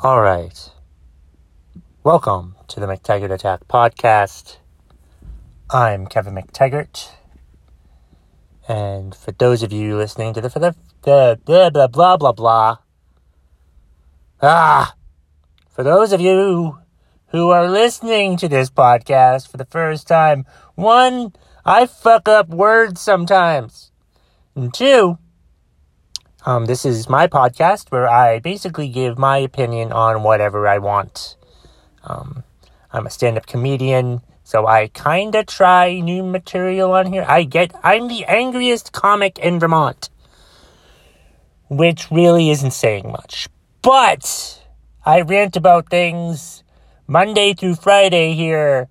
All right. Welcome to the McTaggart Attack podcast. I'm Kevin McTaggart. And for those of you listening to the for the, the blah blah blah blah blah. Ah for those of you who are listening to this podcast for the first time, one, I fuck up words sometimes. And two, um, this is my podcast where I basically give my opinion on whatever I want. Um, I'm a stand up comedian, so I kinda try new material on here. I get, I'm the angriest comic in Vermont, which really isn't saying much. But I rant about things Monday through Friday here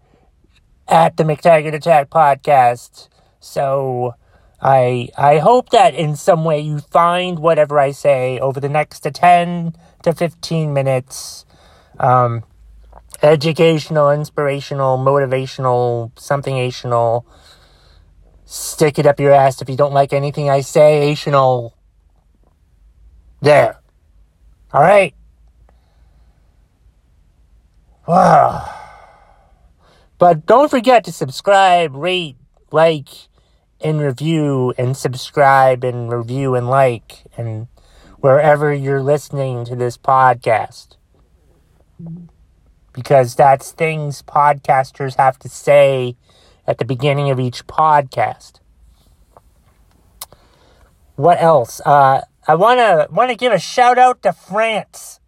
at the McTaggart Attack podcast. So, I I hope that in some way you find whatever I say over the next 10 to 15 minutes um, educational, inspirational, motivational, something-ational. Stick it up your ass if you don't like anything I say, ational. There. All right. Wow. But don't forget to subscribe, rate, like, and review and subscribe and review and like and wherever you're listening to this podcast. Because that's things podcasters have to say at the beginning of each podcast. What else? Uh, I wanna wanna give a shout out to France.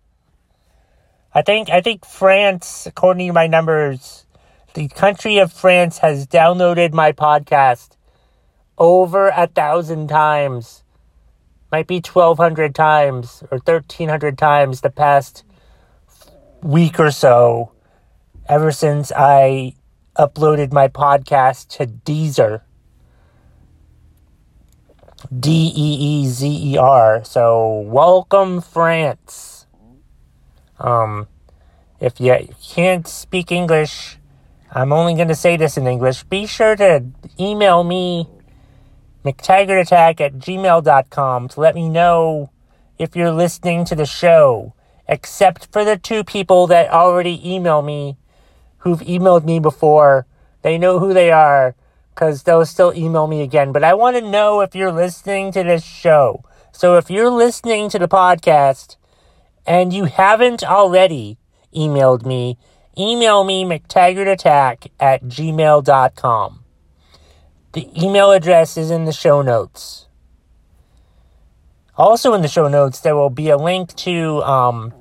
I think I think France, according to my numbers, the country of France has downloaded my podcast over a thousand times. Might be 1,200 times or 1,300 times the past week or so, ever since I uploaded my podcast to Deezer. D E E Z E R. So, welcome, France. Um, if you can't speak English, I'm only going to say this in English. Be sure to email me McTaggartAttack at gmail.com to let me know if you're listening to the show, except for the two people that already email me who've emailed me before. They know who they are because they'll still email me again. But I want to know if you're listening to this show. So if you're listening to the podcast and you haven't already emailed me, email me McTaggartAttack at gmail.com. The email address is in the show notes. Also in the show notes, there will be a link to um,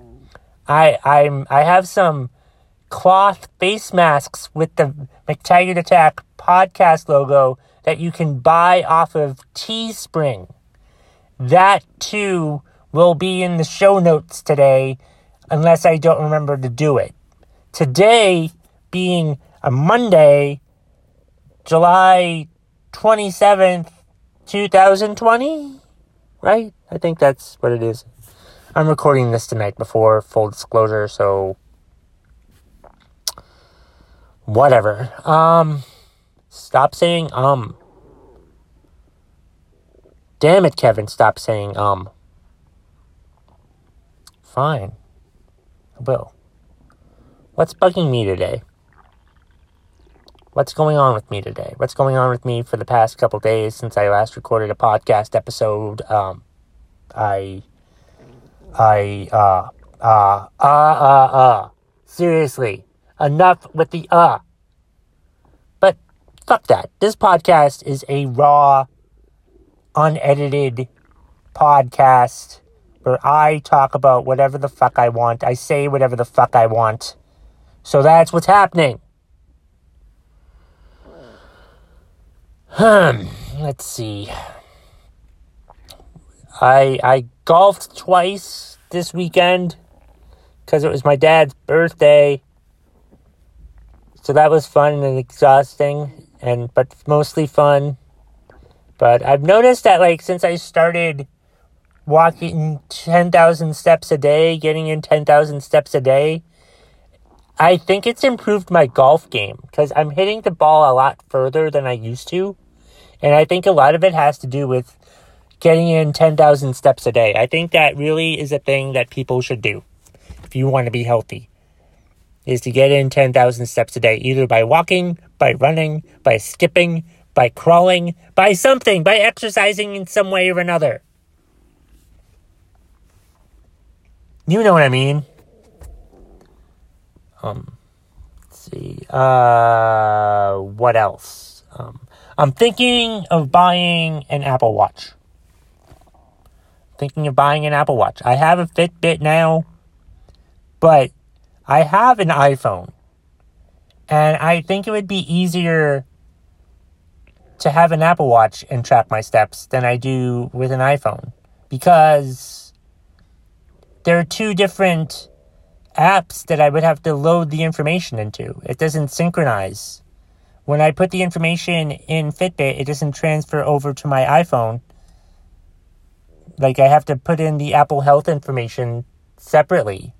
I I'm I have some cloth face masks with the McTaggart Attack podcast logo that you can buy off of Teespring. That too will be in the show notes today, unless I don't remember to do it. Today being a Monday, July 27th, 2020? Right? I think that's what it is. I'm recording this tonight before full disclosure, so whatever. Um stop saying um. Damn it, Kevin, stop saying um. Fine. I will. What's bugging me today? What's going on with me today? What's going on with me for the past couple days since I last recorded a podcast episode? Um, I, I, uh, uh, uh, uh, uh. Seriously, enough with the uh. But fuck that. This podcast is a raw, unedited podcast where I talk about whatever the fuck I want. I say whatever the fuck I want. So that's what's happening. Hmm. Let's see. I I golfed twice this weekend because it was my dad's birthday. So that was fun and exhausting and but mostly fun. But I've noticed that like since I started walking 10,000 steps a day, getting in 10,000 steps a day, I think it's improved my golf game because I'm hitting the ball a lot further than I used to. And I think a lot of it has to do with getting in 10,000 steps a day. I think that really is a thing that people should do. if you want to be healthy is to get in 10,000 steps a day, either by walking, by running, by skipping, by crawling, by something, by exercising in some way or another. You know what I mean? Um, let's see. Uh, what else? Um, I'm thinking of buying an Apple Watch. Thinking of buying an Apple Watch. I have a Fitbit now, but I have an iPhone. And I think it would be easier to have an Apple Watch and track my steps than I do with an iPhone because there are two different apps that I would have to load the information into. It doesn't synchronize. When I put the information in Fitbit, it doesn't transfer over to my iPhone. Like I have to put in the Apple Health information separately.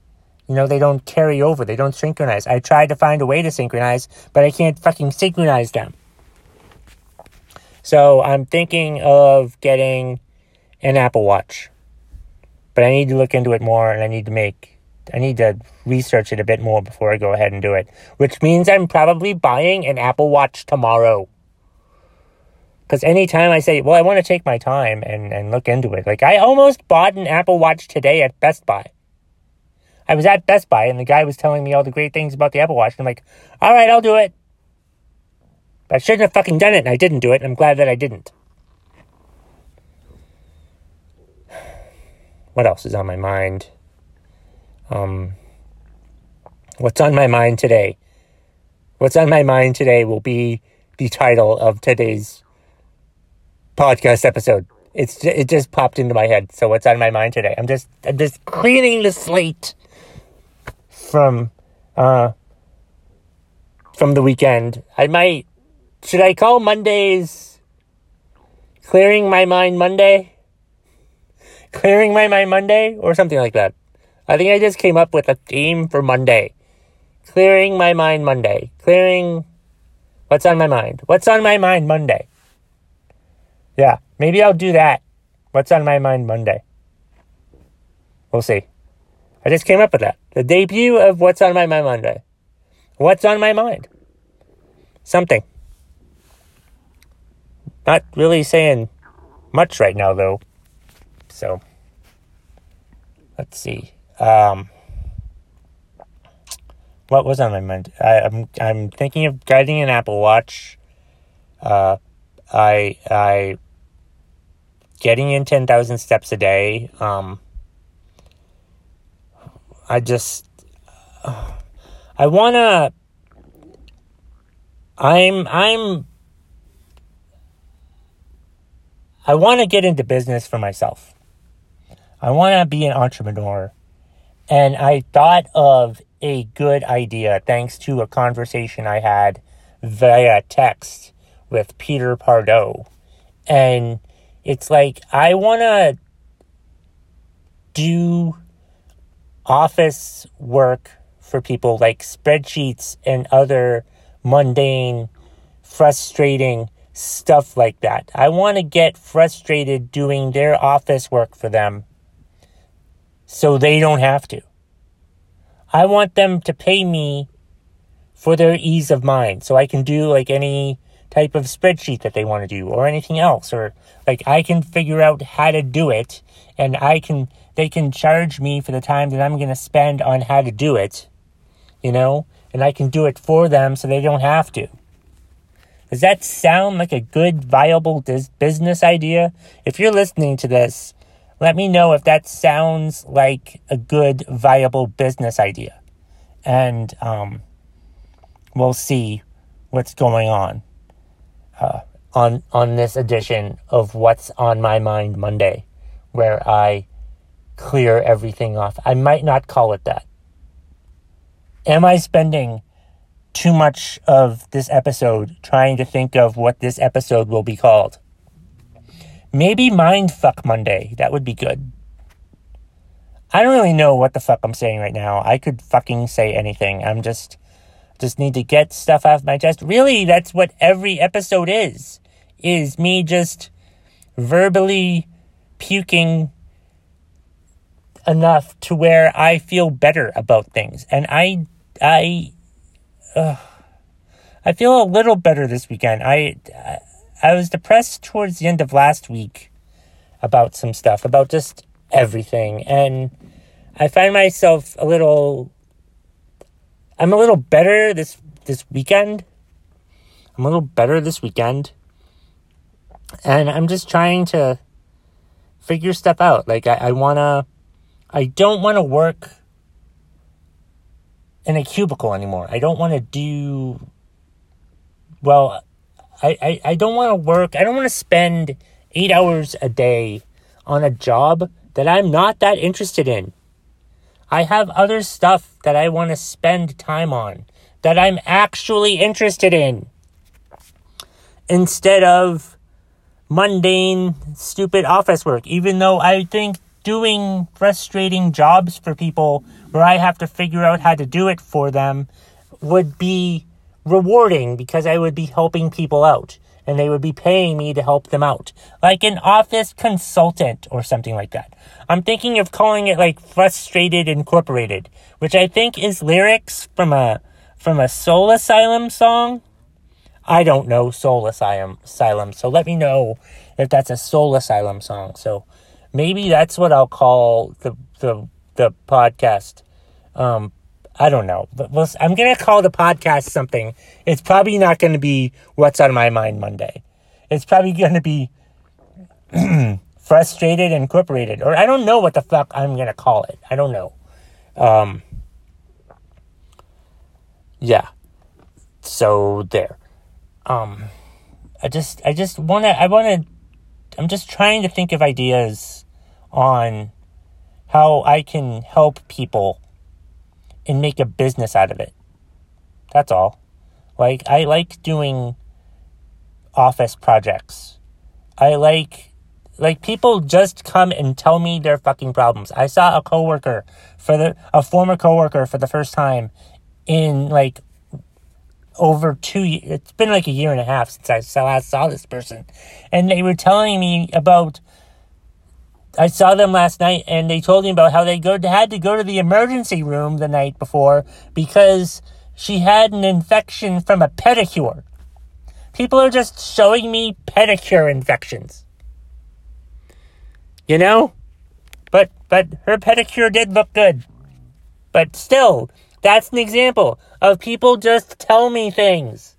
You know, they don't carry over, they don't synchronize. I tried to find a way to synchronize, but I can't fucking synchronize them. So I'm thinking of getting an Apple Watch. But I need to look into it more and I need to make I need to research it a bit more before I go ahead and do it. Which means I'm probably buying an Apple Watch tomorrow. Because anytime I say, well, I want to take my time and, and look into it. Like, I almost bought an Apple Watch today at Best Buy. I was at Best Buy and the guy was telling me all the great things about the Apple Watch. And I'm like, all right, I'll do it. But I shouldn't have fucking done it and I didn't do it. And I'm glad that I didn't. What else is on my mind? Um, what's on my mind today? What's on my mind today will be the title of today's podcast episode. It's it just popped into my head. So what's on my mind today? I'm just I'm just cleaning the slate from uh from the weekend. I might should I call Mondays clearing my mind Monday? Clearing my mind Monday or something like that. I think I just came up with a theme for Monday. Clearing my mind Monday. Clearing what's on my mind. What's on my mind Monday? Yeah, maybe I'll do that. What's on my mind Monday? We'll see. I just came up with that. The debut of What's on My Mind Monday. What's on my mind? Something. Not really saying much right now, though. So, let's see. Um, what was on my mind? I, am I'm, I'm thinking of getting an Apple Watch. Uh, I I getting in ten thousand steps a day. Um, I just, I wanna, I'm, I'm, I want to get into business for myself. I want to be an entrepreneur. And I thought of a good idea thanks to a conversation I had via text with Peter Pardo. And it's like, I want to do office work for people like spreadsheets and other mundane, frustrating stuff like that. I want to get frustrated doing their office work for them so they don't have to. I want them to pay me for their ease of mind so I can do like any type of spreadsheet that they want to do or anything else or like I can figure out how to do it and I can they can charge me for the time that I'm going to spend on how to do it, you know, and I can do it for them so they don't have to. Does that sound like a good, viable dis- business idea? If you're listening to this, let me know if that sounds like a good, viable business idea. And um, we'll see what's going on uh, on on this edition of What's on My Mind Monday, where I clear everything off. I might not call it that. Am I spending too much of this episode trying to think of what this episode will be called? Maybe Mindfuck Monday. That would be good. I don't really know what the fuck I'm saying right now. I could fucking say anything. I'm just just need to get stuff off my chest. Really, that's what every episode is. Is me just verbally puking enough to where I feel better about things. And I, I, I feel a little better this weekend. I, I, I was depressed towards the end of last week about some stuff, about just everything. And I find myself a little, I'm a little better this, this weekend. I'm a little better this weekend. And I'm just trying to figure stuff out. Like, I, I want to, I don't want to work in a cubicle anymore. I don't want to do, well, I, I, I don't want to work, I don't want to spend eight hours a day on a job that I'm not that interested in. I have other stuff that I want to spend time on that I'm actually interested in instead of mundane, stupid office work, even though I think doing frustrating jobs for people where I have to figure out how to do it for them would be rewarding because I would be helping people out and they would be paying me to help them out. Like an office consultant or something like that. I'm thinking of calling it like Frustrated Incorporated, which I think is lyrics from a from a Soul Asylum song. I don't know Soul Asylum, Asylum, so let me know if that's a Soul Asylum song. So maybe that's what I'll call the the the podcast. Um, I don't know, but we'll, I'm gonna call the podcast something. It's probably not gonna be what's on my mind Monday. It's probably gonna be frustrated incorporated, or I don't know what the fuck I'm gonna call it. I don't know. Um, yeah. So there. Um, I just I just wanna I wanna I'm just trying to think of ideas on how I can help people and make a business out of it. That's all. Like, I like doing office projects. I like, like, people just come and tell me their fucking problems. I saw a coworker for the, a former coworker for the first time in like over two it's been like a year and a half since I last saw this person. And they were telling me about I saw them last night and they told me about how they go had to go to the emergency room the night before because she had an infection from a pedicure. People are just showing me pedicure infections. You know? But but her pedicure did look good. But still, that's an example of people just tell me things.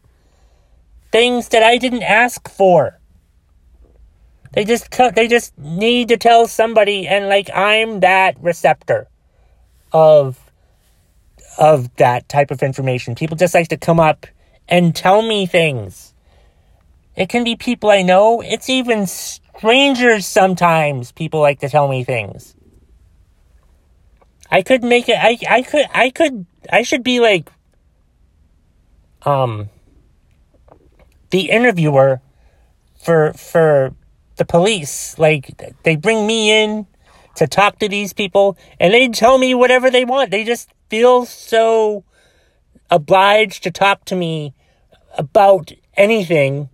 Things that I didn't ask for. They just they just need to tell somebody and like I'm that receptor of of that type of information. People just like to come up and tell me things. It can be people I know. It's even strangers sometimes people like to tell me things. I could make it I I could I could I should be like um the interviewer for for the police like they bring me in to talk to these people and they tell me whatever they want they just feel so obliged to talk to me about anything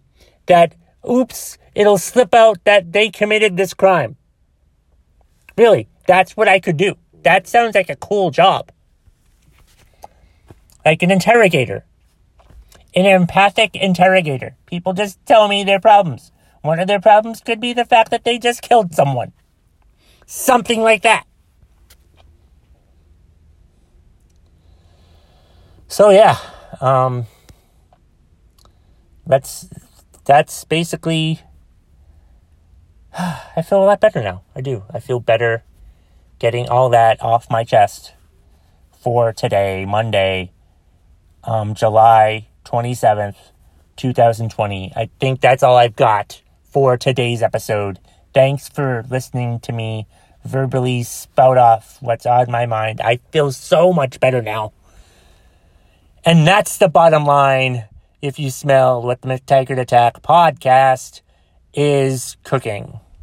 that oops it'll slip out that they committed this crime really that's what i could do that sounds like a cool job like an interrogator. An empathic interrogator. People just tell me their problems. One of their problems could be the fact that they just killed someone. Something like that. So yeah, um, that's that's basically. I feel a lot better now. I do. I feel better getting all that off my chest for today, Monday, um, July 27th, 2020. I think that's all I've got for today's episode. Thanks for listening to me verbally spout off what's on my mind. I feel so much better now. And that's the bottom line. If you smell what the McTaggart Attack podcast is cooking.